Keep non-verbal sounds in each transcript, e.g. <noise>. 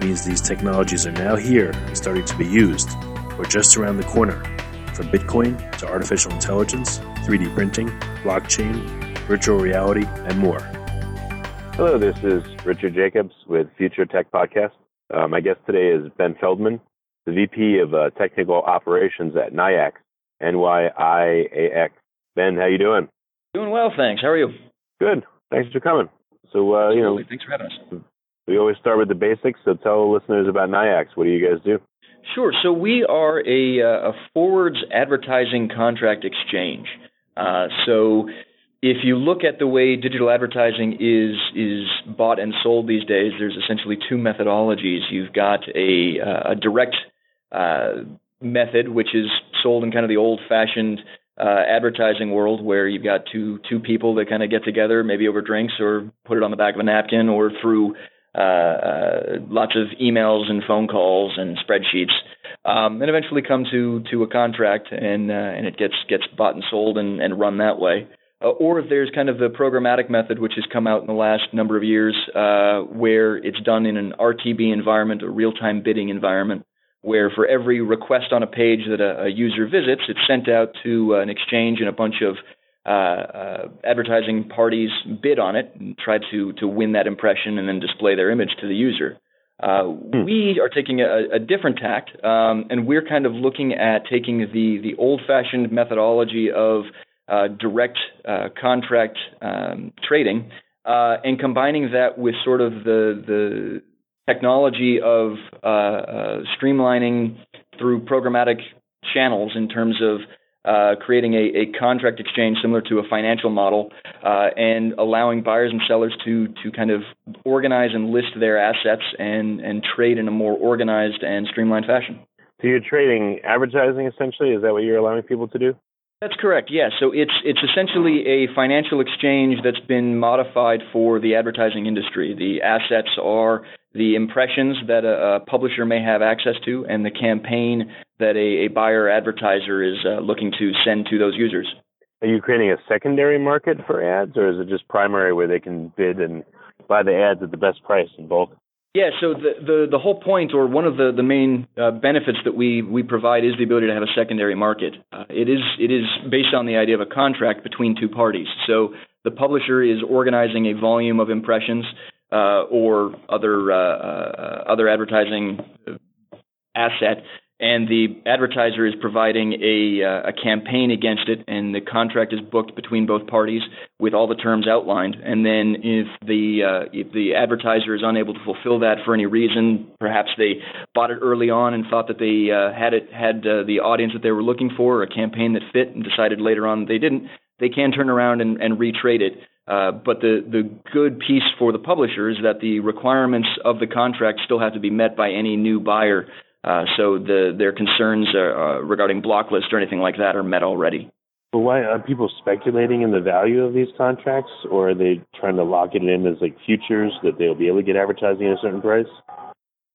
means these technologies are now here and starting to be used, or just around the corner, from Bitcoin to artificial intelligence, 3D printing, blockchain, virtual reality, and more. Hello, this is Richard Jacobs with Future Tech Podcast. Uh, my guest today is Ben Feldman, the VP of uh, Technical Operations at NYIAX, N-Y-I-A-X. Ben, how you doing? Doing well, thanks. How are you? Good. Thanks for coming. So, uh, you know, thanks for having us. We always start with the basics, so tell the listeners about NYIAX. What do you guys do? Sure. So we are a, uh, a forwards advertising contract exchange. Uh, so if you look at the way digital advertising is is bought and sold these days, there's essentially two methodologies. You've got a, uh, a direct uh, method, which is sold in kind of the old-fashioned uh, advertising world, where you've got two two people that kind of get together, maybe over drinks, or put it on the back of a napkin, or through uh, uh, lots of emails and phone calls and spreadsheets, um, and eventually come to to a contract, and uh, and it gets gets bought and sold and, and run that way. Uh, or there's kind of the programmatic method, which has come out in the last number of years, uh, where it's done in an RTB environment, a real-time bidding environment, where for every request on a page that a, a user visits, it's sent out to an exchange and a bunch of advertising parties bid on it and try to to win that impression and then display their image to the user. Uh, hmm. We are taking a, a different tact, um, and we're kind of looking at taking the the old-fashioned methodology of uh, direct uh, contract um, trading uh, and combining that with sort of the the technology of streamlining through programmatic channels in terms of uh, creating a, a, contract exchange similar to a financial model uh, and allowing buyers and sellers to to kind of organize and list their assets and and trade in a more organized and streamlined fashion. So you're trading advertising essentially? Is that what you're allowing people to do? That's correct. Yes. So it's it's essentially a financial exchange that's been modified for the advertising industry. The assets are the impressions that a, a publisher may have access to, and the campaign that a, a buyer advertiser is uh, looking to send to those users. Are you creating a secondary market for ads, or is it just primary where they can bid and buy the ads at the best price in bulk? Yeah, so the, the, the whole point, or one of the the main uh, benefits that we we provide, is the ability to have a secondary market. Uh, it is it is based on the idea of a contract between two parties. So the publisher is organizing a volume of impressions uh, or other uh, uh, other advertising asset and the advertiser is providing a, uh, a campaign against it, and the contract is booked between both parties with all the terms outlined. And then, if the uh, if the advertiser is unable to fulfill that for any reason, perhaps they bought it early on and thought that they uh, had it had uh, the audience that they were looking for, a campaign that fit, and decided later on they didn't, they can turn around and, and retrade it. Uh, but the, the good piece for the publisher is that the requirements of the contract still have to be met by any new buyer. Uh, so the, their concerns uh, regarding block list or anything like that are met already. But why are people speculating in the value of these contracts, or are they trying to lock it in as like futures that they'll be able to get advertising at a certain price?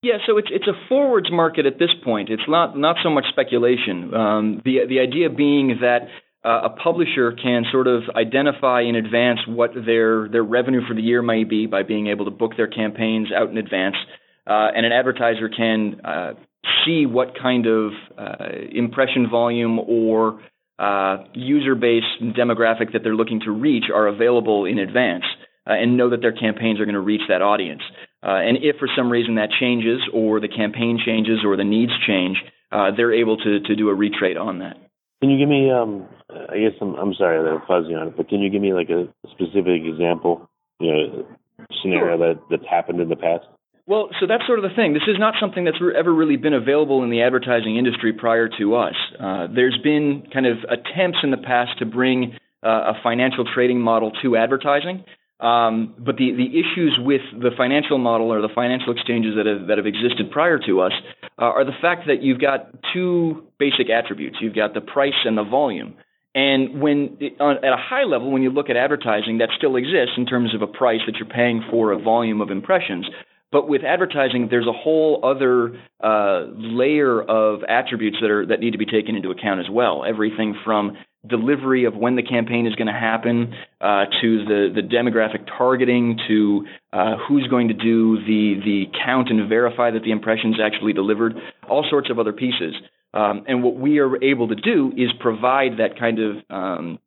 Yeah, so it's it's a forwards market at this point. It's not not so much speculation. Um, the the idea being that uh, a publisher can sort of identify in advance what their their revenue for the year may be by being able to book their campaigns out in advance, uh, and an advertiser can uh, see what kind of uh, impression volume or uh, user base demographic that they're looking to reach are available in advance uh, and know that their campaigns are going to reach that audience. Uh, and if for some reason that changes, or the campaign changes, or the needs change, uh, they're able to, to do a retrade on that. Can you give me, um, I guess I'm, I'm sorry that I'm fuzzy on it, but can you give me like a specific example, you know, scenario sure. that, that's happened in the past? Well, so that's sort of the thing. This is not something that's ever really been available in the advertising industry prior to us. Uh, there's been kind of attempts in the past to bring uh, a financial trading model to advertising. Um, but the, the issues with the financial model or the financial exchanges that have, that have existed prior to us uh, are the fact that you've got two basic attributes. You've got the price and the volume. And when on, at a high level, when you look at advertising, that still exists in terms of a price that you're paying for a volume of impressions. But with advertising, there's a whole other uh, layer of attributes that are that need to be taken into account as well. Everything from delivery of when the campaign is going to happen uh, to the the demographic targeting to uh, who's going to do the the count and verify that the impressions actually delivered. All sorts of other pieces. Um, and what we are able to do is provide that kind of um,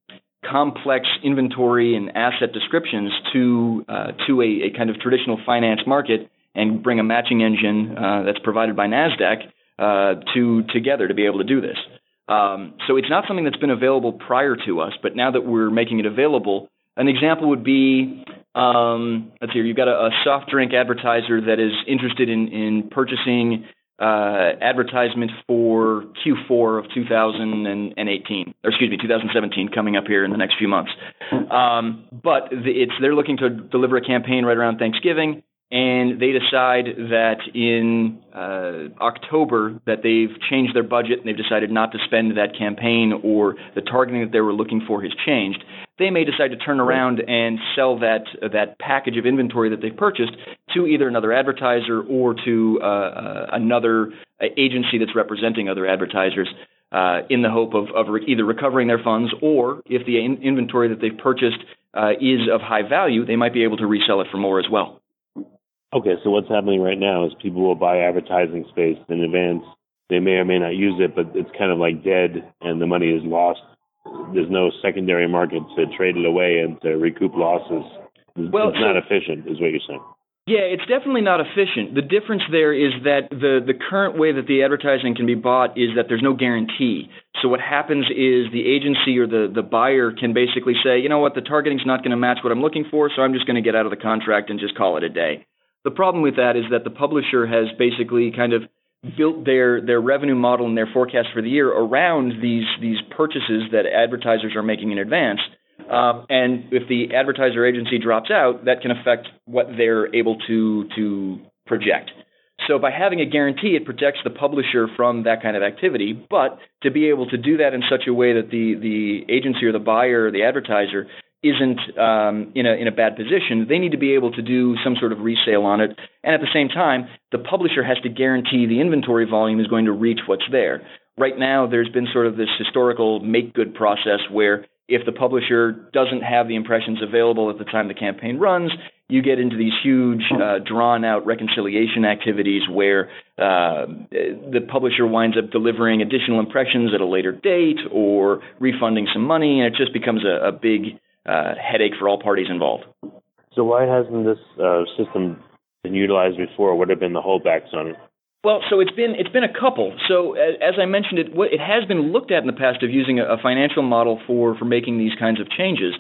complex inventory and asset descriptions to uh, to a, a, kind of traditional finance market and bring a matching engine uh, that's provided by Nasdaq uh, to together to be able to do this. Um, so it's not something that's been available prior to us, but now that we're making it available, an example would be um, let's see, you've got a, a, soft drink advertiser that is interested in, in purchasing uh, advertisement for Q4 of 2018, or excuse me, 2017, coming up here in the next few months. Um, but the, it's they're looking to deliver a campaign right around Thanksgiving and they decide that in uh, October that they've changed their budget and they've decided not to spend that campaign or the targeting that they were looking for has changed, they may decide to turn around and sell that uh, that package of inventory that they've purchased to either another advertiser or to uh, uh another uh, agency that's representing other advertisers. Uh, in the hope of, of re- either recovering their funds or if the in- inventory that they've purchased is of high value, they might be able to resell it for more as well. Okay, so what's happening right now is people will buy advertising space in advance. They may or may not use it, but it's kind of like dead and the money is lost. There's no secondary market to trade it away and to recoup losses. Well, it's not efficient, is what you're saying. Yeah, it's definitely not efficient. The difference there is that the, the current way that the advertising can be bought is that there's no guarantee. So what happens is the agency or the, the buyer can basically say, you know what, the targeting's not going to match what I'm looking for, so I'm just going to get out of the contract and just call it a day. The problem with that is that the publisher has basically kind of built their their revenue model and their forecast for the year around these these purchases that advertisers are making in advance. Um, and if the advertiser agency drops out, that can affect what they're able to to project. So by having a guarantee, it protects the publisher from that kind of activity. But to be able to do that in such a way that the the agency or the buyer or the advertiser isn't um, in a in a bad position, they need to be able to do some sort of resale on it. And at the same time, the publisher has to guarantee the inventory volume is going to reach what's there. Right now, there's been sort of this historical make good process where if the publisher doesn't have the impressions available at the time the campaign runs, you get into these huge, uh, drawn out reconciliation activities where uh, the publisher winds up delivering additional impressions at a later date or refunding some money, and it just becomes a, a big uh, headache for all parties involved. So why hasn't this uh, system been utilized before? What have been the holdbacks on it? Well, so it's been it's been a couple. So as I mentioned, it it has been looked at in the past of using a, financial model for for making these kinds of changes.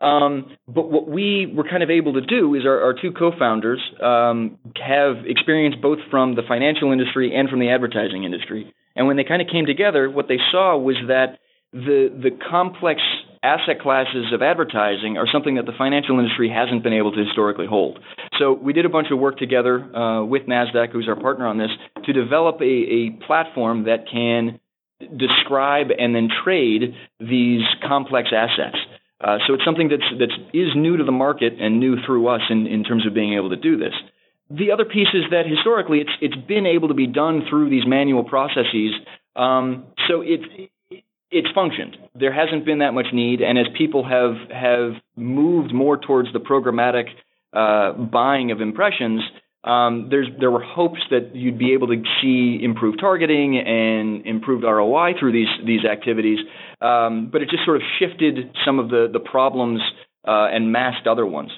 Um, but what we were kind of able to do is our, our two co-founders um, have experience both from the financial industry and from the advertising industry. And when they kind of came together, what they saw was that the the complex asset classes of advertising are something that the financial industry hasn't been able to historically hold. So we did a bunch of work together uh, with Nasdaq, who's our partner on this, to develop a, a platform that can describe and then trade these complex assets. Uh, so it's something that's that is new to the market and new through us in, in terms of being able to do this. The other piece is that historically it's it's been able to be done through these manual processes. Um, so it it's functioned. There hasn't been that much need, and as people have have moved more towards the programmatic uh, buying of impressions, um, there were hopes that you'd be able to see improved targeting and improved ROI through these these activities, um, but it just sort of shifted some of the the problems uh, and masked other ones.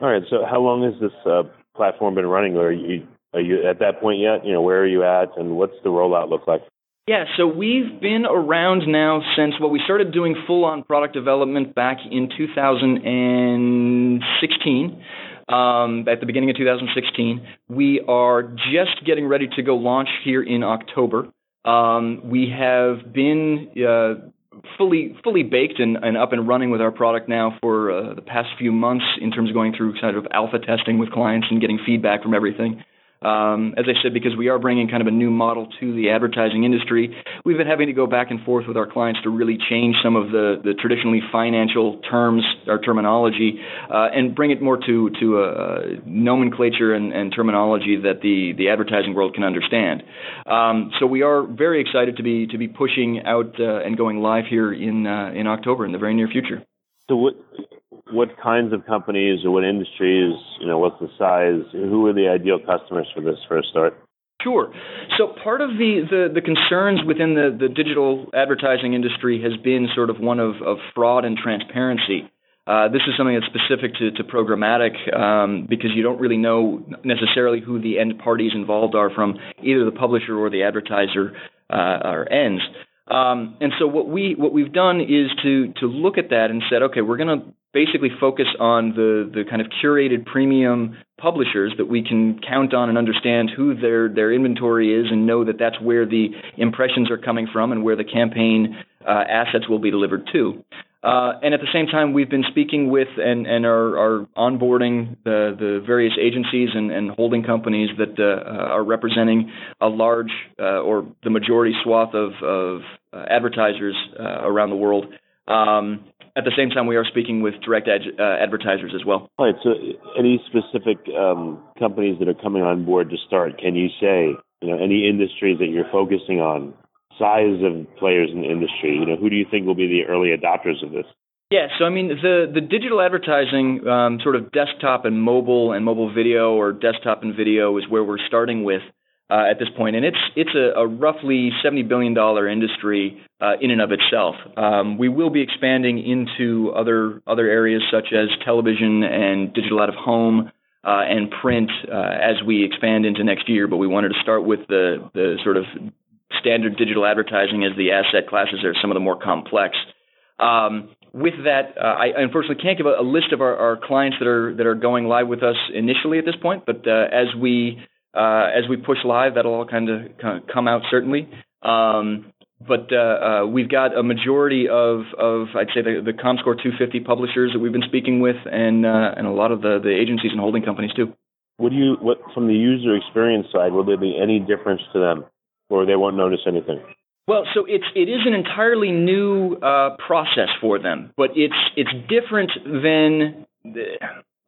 All right. So how long has this uh, platform been running, are you are you at that point yet? You know, where are you at, and what's the rollout look like? Yeah, so we've been around now since well, we started doing full-on product development back in 2016. Um, at the beginning of 2016, we are just getting ready to go launch here in October. Um, we have been uh, fully fully baked and, and, up and running with our product now for uh, the past few months in terms of going through kind of alpha testing with clients and getting feedback from everything. Um, as I said, because we are bringing kind of a new model to the advertising industry, we've been having to go back and forth with our clients to really change some of the, the traditionally financial terms or terminology uh, and bring it more to to a, nomenclature and, and, terminology that the the advertising world can understand. Um, so we are very excited to be to be pushing out uh, and going live here in uh, in October in the very near future. So what what kinds of companies or what industries, you know, what's the size? Who are the ideal customers for this first start? Sure. So part of the, the, the, concerns within the, the digital advertising industry has been sort of one of, of fraud and transparency. Uh, this is something that's specific to, to programmatic um, because you don't really know necessarily who the end parties involved are from either the publisher or the advertiser uh, or ends. Um, and so what we what we've done is to to look at that and said, okay, we're going to basically focus on the the kind of curated premium publishers that we can count on and understand who their their inventory is and know that that's where the impressions are coming from and where the campaign uh, assets will be delivered to. Uh, and at the same time, we've been speaking with and, and are, are onboarding the, the various agencies and, and holding companies that uh, are representing a large uh, or the majority swath of, of uh, advertisers uh, around the world. Um, at the same time, we are speaking with direct ad- uh, advertisers as well. All right. So, any specific um, companies that are coming on board to start? Can you say, you know, any industries that you're focusing on? Size of players in the industry. You know, who do you think will be the early adopters of this? Yeah, so I mean, the the digital advertising, um, sort of desktop and mobile and mobile video, or desktop and video, is where we're starting with uh, at this point, and it's it's a, a roughly seventy billion dollar industry uh, in and of itself. Um, we will be expanding into other other areas such as television and digital out of home uh, and print uh, as we expand into next year. But we wanted to start with the the sort of standard digital advertising as the asset classes are some of the more complex. Um, with that, uh, I unfortunately can't give a, a list of our, our, clients that are that are going live with us initially at this point. But uh, as we uh, as we push live, that'll all kind of, come out certainly. Um, but uh, uh, we've got a majority of, of I'd say the, the ComScore 250 publishers that we've been speaking with, and uh, and a lot of the, the agencies and holding companies too. What do you what from the user experience side? Will there be any difference to them, or they won't notice anything? Well, so it's it is an entirely new uh, process for them, but it's it's different than the,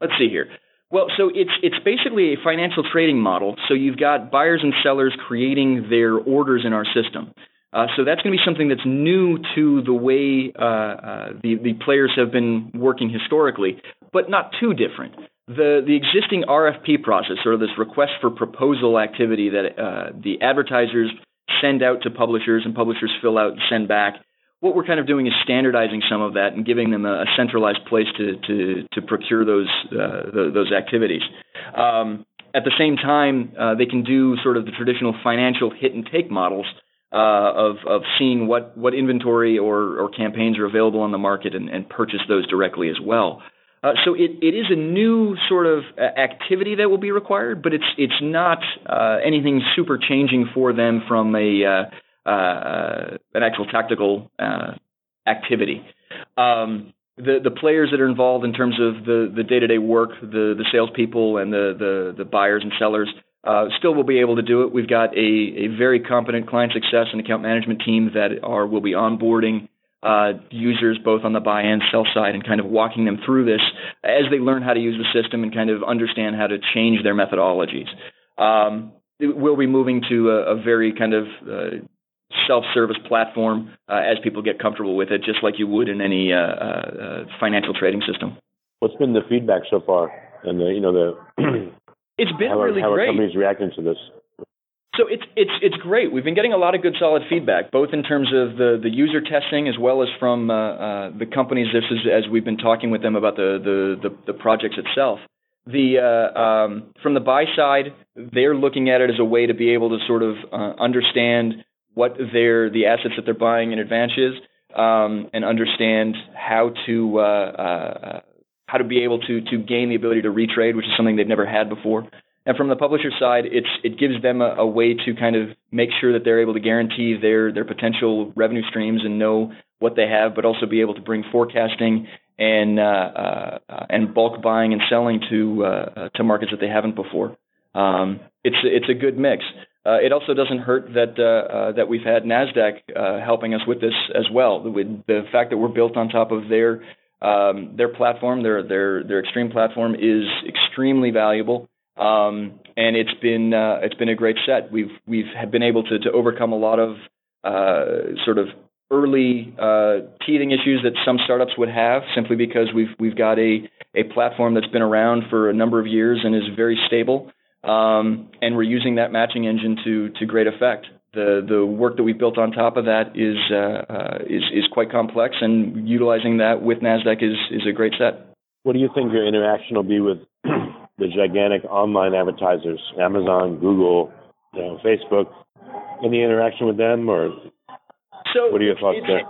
let's see here. Well, so it's it's basically a financial trading model. So you've got buyers and sellers creating their orders in our system. Uh, so that's going to be something that's new to the way uh, uh, the the players have been working historically, but not too different. The the existing RFP process, or this request for proposal activity that uh, the advertisers send out to publishers and publishers fill out and send back, what we're kind of doing is standardizing some of that and giving them a, centralized place to to, to procure those uh, the, those activities. Um, at the same time, uh, they can do sort of the traditional financial hit and take models uh, of of seeing what what inventory or or campaigns are available on the market and, and purchase those directly as well. Uh, so it, it is a new sort of uh, activity that will be required, but it's it's not uh, anything super changing for them from a uh, uh, an actual tactical uh, activity. Um, the the players that are involved in terms of the the day to day work, the the salespeople and the the, the buyers and sellers. Uh, still will be able to do it. We've got a, a very competent client success and account management team that are will be onboarding uh, users both on the buy and sell side and kind of walking them through this as they learn how to use the system and kind of understand how to change their methodologies. Um, we'll be moving to a, a very kind of uh, self-service platform uh, as people get comfortable with it, just like you would in any uh, uh, financial trading system. What's been the feedback so far, and the you know the <clears throat> it's been how really are, how great. How are companies reacting to this? So it's it's it's great. We've been getting a lot of good solid feedback, both in terms of the, the user testing as well as from uh, uh, the companies. This is as we've been talking with them about the the the, the projects itself. the uh, um, from the buy side, they're looking at it as a way to be able to sort of uh, understand what their the assets that they're buying in advance is, um, and understand how to uh, uh, how to be able to to gain the ability to retrade, which is something they've never had before. And from the publisher side, it's it gives them a, a way to kind of make sure that they're able to guarantee their their potential revenue streams and know what they have, but also be able to bring forecasting and uh, uh, and bulk buying and selling to uh, to markets that they haven't before. Um, it's it's a good mix. Uh, it also doesn't hurt that uh, uh, that we've had Nasdaq helping us with this as well. The, the fact that we're built on top of their um, their platform, their their their X-stream platform, is extremely valuable. Um, and it's been uh, it's been a great set. We've we've been able to to overcome a lot of uh, sort of early uh, teething issues that some startups would have, simply because we've we've got a a platform that's been around for a number of years and is very stable, um, and we're using that matching engine to to great effect. The the work that we built on top of that is uh, uh, is is quite complex, and utilizing that with Nasdaq is is a great set. What do you think your interaction will be with <clears throat> the gigantic online advertisers, Amazon, Google, you know, Facebook, any interaction with them or so what are your thoughts there?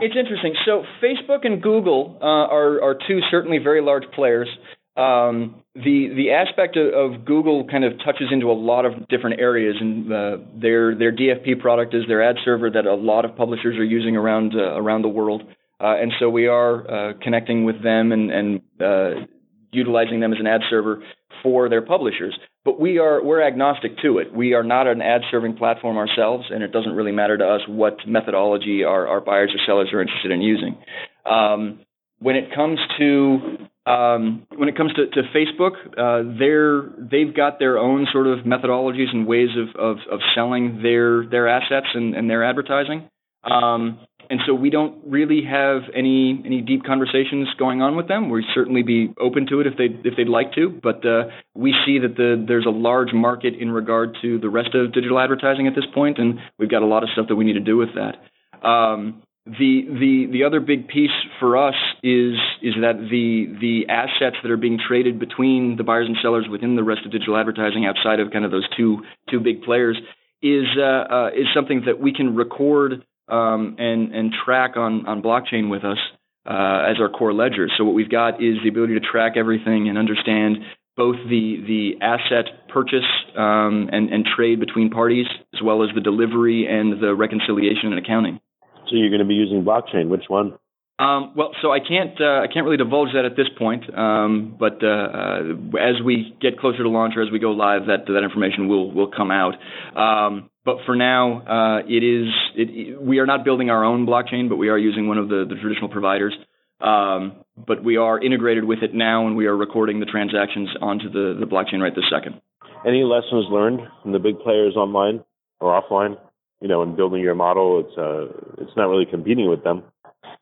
It's interesting. So Facebook and Google uh, are, are two certainly very large players. Um, the the aspect of, of, Google kind of touches into a lot of different areas, and uh, their their DFP product is their ad server that a lot of publishers are using around uh, around the world, uh, and so we are uh, connecting with them and, and uh, utilizing them as an ad server for their publishers. But we are we're agnostic to it. We are not an ad serving platform ourselves, and it doesn't really matter to us what methodology our, our buyers or sellers are interested in using. Um, when it comes to um, when it comes to, to Facebook, uh, they're they've got their own sort of methodologies and ways of of, of selling their their assets and, and their advertising. Um, and so we don't really have any any deep conversations going on with them. We'd certainly be open to it if they if they'd like to, but uh, we see that the there's a large market in regard to the rest of digital advertising at this point, and we've got a lot of stuff that we need to do with that. Um, the the the other big piece for us is is that the the assets that are being traded between the buyers and sellers within the rest of digital advertising outside of kind of those two two big players is uh, uh, is something that we can record um, and and track on on blockchain with us uh, as our core ledger. So what we've got is the ability to track everything and understand both the the asset purchase um, and and trade between parties, as well as the delivery and the reconciliation and accounting. So you're going to be using blockchain. Which one? Um, well, so I can't uh, I can't really divulge that at this point. Um, but uh, uh, as we get closer to launch or as we go live, that that information will will come out. Um, but for now, uh, it is it, we are not building our own blockchain, but we are using one of the, the traditional providers. Um, but we are integrated with it now, and we are recording the transactions onto the, the blockchain right this second. Any lessons learned from the big players online or offline? You know, in building your model, it's uh, it's not really competing with them,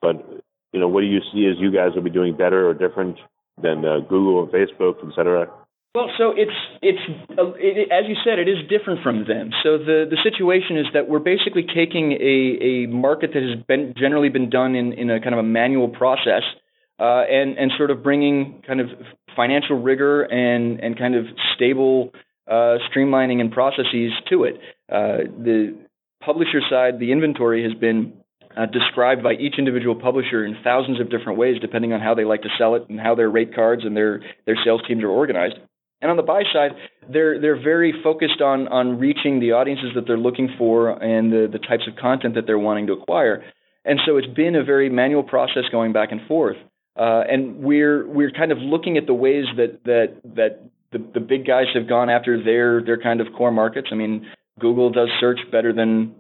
but you know, what do you see as you guys will be doing better or different than uh, Google and Facebook, et cetera? Well, so it's it's uh, it, as you said, it is different from them. So the the situation is that we're basically taking a a market that has been generally been done in in a kind of a manual process, uh, and and sort of bringing kind of financial rigor and and kind of stable uh, streamlining and processes to it. Uh, the publisher side, the inventory has been uh, described by each individual publisher in thousands of different ways, depending on how they like to sell it and how their rate cards and their their sales teams are organized. And on the buy side, they're they're very focused on on reaching the audiences that they're looking for and the the types of content that they're wanting to acquire. And so it's been a very manual process going back and forth. Uh, and we're we're kind of looking at the ways that that that the, the big guys have gone after their their kind of core markets. I mean, Google does search better than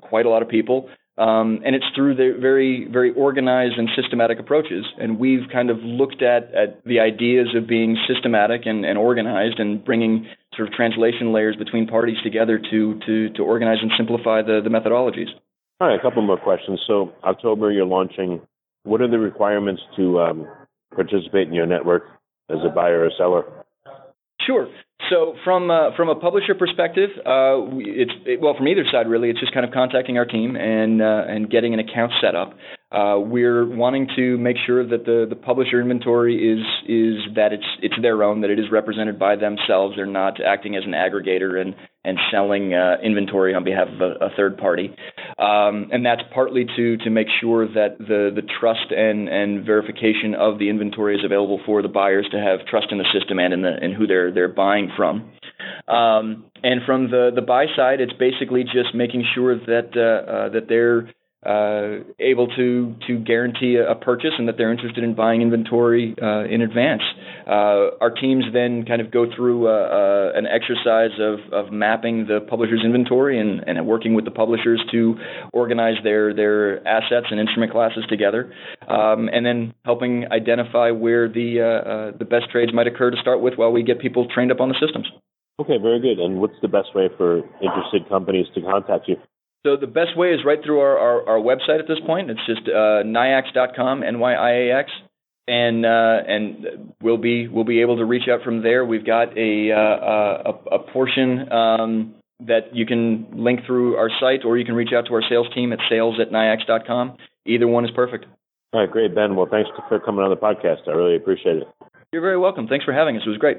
quite a lot of people. Um, and it's through the very, very organized and systematic approaches. And we've kind of looked at, at the ideas of being systematic and, and organized and bringing sort of translation layers between parties together to, to, to organize and simplify the, the methodologies. All right, a couple more questions. So, October, you're launching. What are the requirements to um, participate in your network as a buyer or seller? Sure. So from uh, from a publisher perspective, uh, it's it, well from either side really. It's just kind of contacting our team and uh, and getting an account set up. Uh, we're wanting to make sure that the, the publisher inventory is is that it's it's their own, that it is represented by themselves. They're not acting as an aggregator and and selling uh, inventory on behalf of a, a third party. Um, and that's partly to to make sure that the the trust and and verification of the inventory is available for the buyers to have trust in the system and in the in who they're they're buying from. Um, and from the the buy side, it's basically just making sure that uh, uh, that they're uh, able to to guarantee a, purchase and that they're interested in buying inventory uh, in advance. Uh, our teams then kind of go through uh, uh, an exercise of, of mapping the publisher's inventory and, and working with the publishers to organize their their assets and instrument classes together, um, and then helping identify where the uh, the best trades might occur to start with while we get people trained up on the systems. Okay, very good. And what's the best way for interested companies to contact you? So the best way is right through our, our, our website at this point. It's just uh, nyiax.com, N-Y-I-A-X, and uh, and we'll be we'll be able to reach out from there. We've got a uh, a, a portion um, that you can link through our site, or you can reach out to our sales team at sales at nyiax.com. Either one is perfect. All right, great, Ben. Well, thanks for coming on the podcast. I really appreciate it. You're very welcome. Thanks for having us. It was great.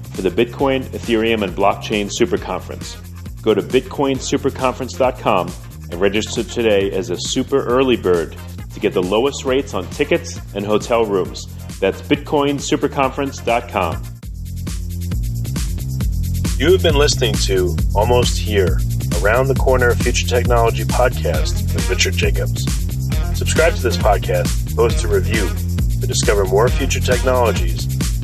for the Bitcoin, Ethereum, and Blockchain Super Conference. Go to bitcoinsuperconference.com and register today as a super early bird to get the lowest rates on tickets and hotel rooms. That's bitcoinsuperconference.com. You have been listening to Almost Here, Around the Corner Future Technology podcast with Richard Jacobs. Subscribe to this podcast, post a review to discover more future technologies